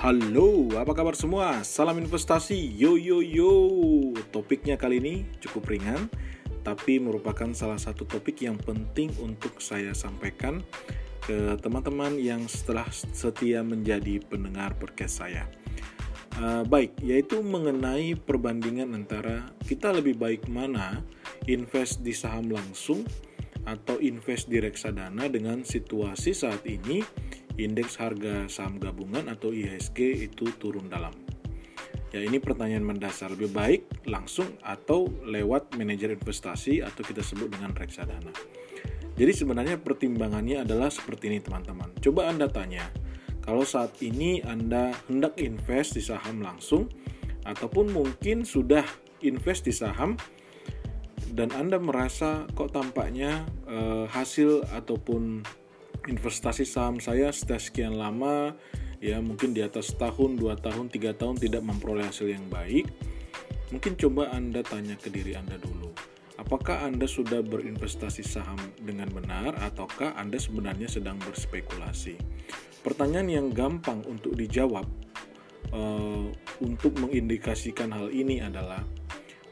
Halo, apa kabar semua? Salam investasi, yo yo yo. Topiknya kali ini cukup ringan, tapi merupakan salah satu topik yang penting untuk saya sampaikan ke teman-teman yang setelah setia menjadi pendengar podcast saya. Uh, baik, yaitu mengenai perbandingan antara kita lebih baik mana invest di saham langsung atau invest di reksadana dengan situasi saat ini indeks harga saham gabungan atau IHSG itu turun dalam. Ya ini pertanyaan mendasar lebih baik langsung atau lewat manajer investasi atau kita sebut dengan reksadana. Jadi sebenarnya pertimbangannya adalah seperti ini teman-teman. Coba Anda tanya, kalau saat ini Anda hendak invest di saham langsung ataupun mungkin sudah invest di saham dan Anda merasa kok tampaknya eh, hasil ataupun investasi saham saya sudah sekian lama ya mungkin di atas tahun, dua tahun, tiga tahun tidak memperoleh hasil yang baik. Mungkin coba Anda tanya ke diri Anda dulu apakah Anda sudah berinvestasi saham dengan benar ataukah Anda sebenarnya sedang berspekulasi? Pertanyaan yang gampang untuk dijawab uh, untuk mengindikasikan hal ini adalah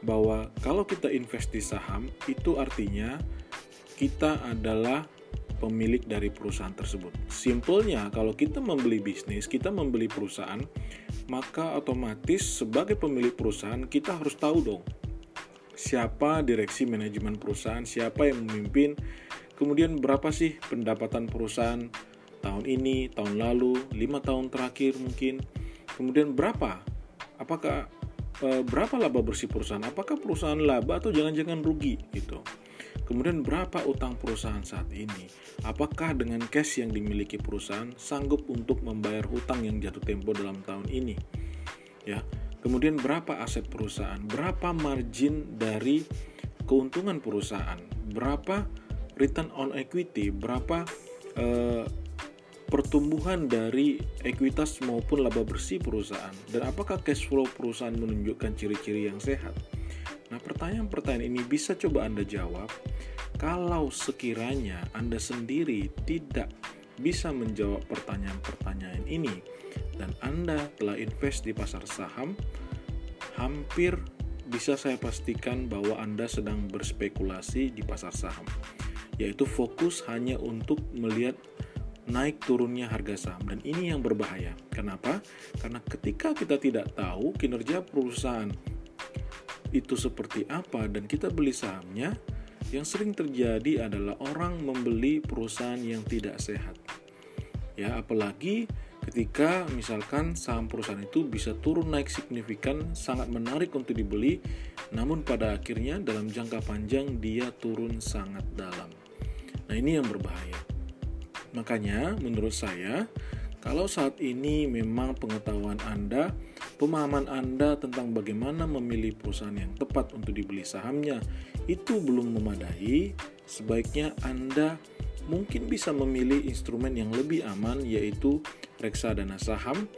bahwa kalau kita invest di saham itu artinya kita adalah pemilik dari perusahaan tersebut. Simpelnya, kalau kita membeli bisnis, kita membeli perusahaan, maka otomatis sebagai pemilik perusahaan kita harus tahu dong siapa direksi manajemen perusahaan, siapa yang memimpin, kemudian berapa sih pendapatan perusahaan tahun ini, tahun lalu, lima tahun terakhir mungkin, kemudian berapa, apakah e, berapa laba bersih perusahaan, apakah perusahaan laba atau jangan-jangan rugi gitu. Kemudian berapa utang perusahaan saat ini? Apakah dengan cash yang dimiliki perusahaan sanggup untuk membayar hutang yang jatuh tempo dalam tahun ini? Ya. Kemudian berapa aset perusahaan? Berapa margin dari keuntungan perusahaan? Berapa return on equity? Berapa eh, pertumbuhan dari ekuitas maupun laba bersih perusahaan? Dan apakah cash flow perusahaan menunjukkan ciri-ciri yang sehat? Nah, pertanyaan-pertanyaan ini bisa coba Anda jawab kalau sekiranya Anda sendiri tidak bisa menjawab pertanyaan-pertanyaan ini dan Anda telah invest di pasar saham, hampir bisa saya pastikan bahwa Anda sedang berspekulasi di pasar saham, yaitu fokus hanya untuk melihat naik turunnya harga saham dan ini yang berbahaya. Kenapa? Karena ketika kita tidak tahu kinerja perusahaan itu seperti apa dan kita beli sahamnya, yang sering terjadi adalah orang membeli perusahaan yang tidak sehat. Ya, apalagi ketika misalkan saham perusahaan itu bisa turun naik signifikan, sangat menarik untuk dibeli, namun pada akhirnya dalam jangka panjang dia turun sangat dalam. Nah, ini yang berbahaya. Makanya menurut saya kalau saat ini memang pengetahuan Anda, pemahaman Anda tentang bagaimana memilih perusahaan yang tepat untuk dibeli sahamnya itu belum memadai, sebaiknya Anda mungkin bisa memilih instrumen yang lebih aman yaitu reksadana saham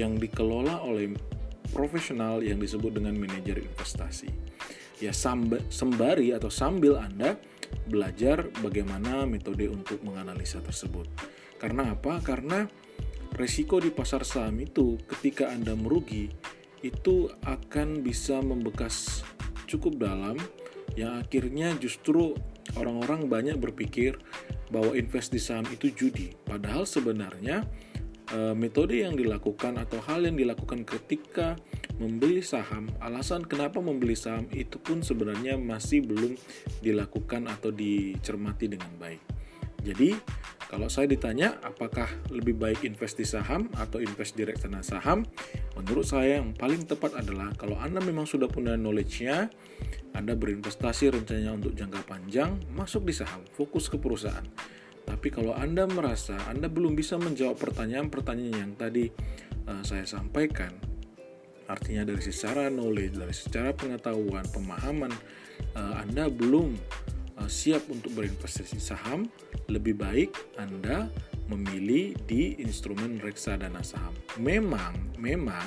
yang dikelola oleh profesional yang disebut dengan manajer investasi. Ya sembari atau sambil Anda belajar bagaimana metode untuk menganalisa tersebut. Karena apa? Karena resiko di pasar saham itu ketika Anda merugi itu akan bisa membekas cukup dalam yang akhirnya justru orang-orang banyak berpikir bahwa invest di saham itu judi. Padahal sebenarnya eh, metode yang dilakukan atau hal yang dilakukan ketika membeli saham, alasan kenapa membeli saham itu pun sebenarnya masih belum dilakukan atau dicermati dengan baik. Jadi, kalau saya ditanya apakah lebih baik invest di saham atau invest di reksadana saham, menurut saya yang paling tepat adalah kalau Anda memang sudah punya knowledge-nya, Anda berinvestasi rencananya untuk jangka panjang, masuk di saham, fokus ke perusahaan. Tapi kalau Anda merasa Anda belum bisa menjawab pertanyaan-pertanyaan yang tadi uh, saya sampaikan, artinya dari secara knowledge, dari secara pengetahuan, pemahaman, uh, Anda belum siap untuk berinvestasi saham, lebih baik Anda memilih di instrumen reksadana saham. Memang, memang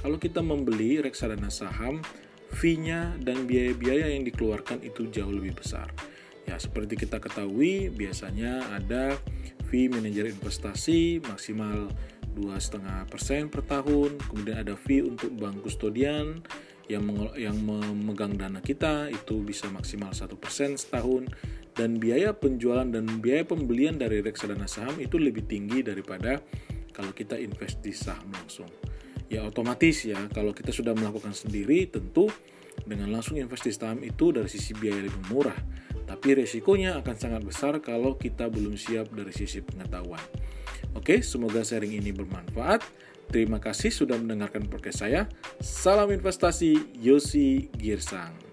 kalau kita membeli reksadana saham, fee-nya dan biaya-biaya yang dikeluarkan itu jauh lebih besar. Ya, seperti kita ketahui, biasanya ada fee manajer investasi maksimal 2,5% per tahun. Kemudian ada fee untuk bank kustodian yang yang memegang dana kita itu bisa maksimal 1% setahun dan biaya penjualan dan biaya pembelian dari reksadana saham itu lebih tinggi daripada kalau kita invest di saham langsung. Ya otomatis ya kalau kita sudah melakukan sendiri tentu dengan langsung invest di saham itu dari sisi biaya lebih murah. Tapi resikonya akan sangat besar kalau kita belum siap dari sisi pengetahuan. Oke, semoga sharing ini bermanfaat. Terima kasih sudah mendengarkan podcast saya. Salam investasi, Yosi Girsang.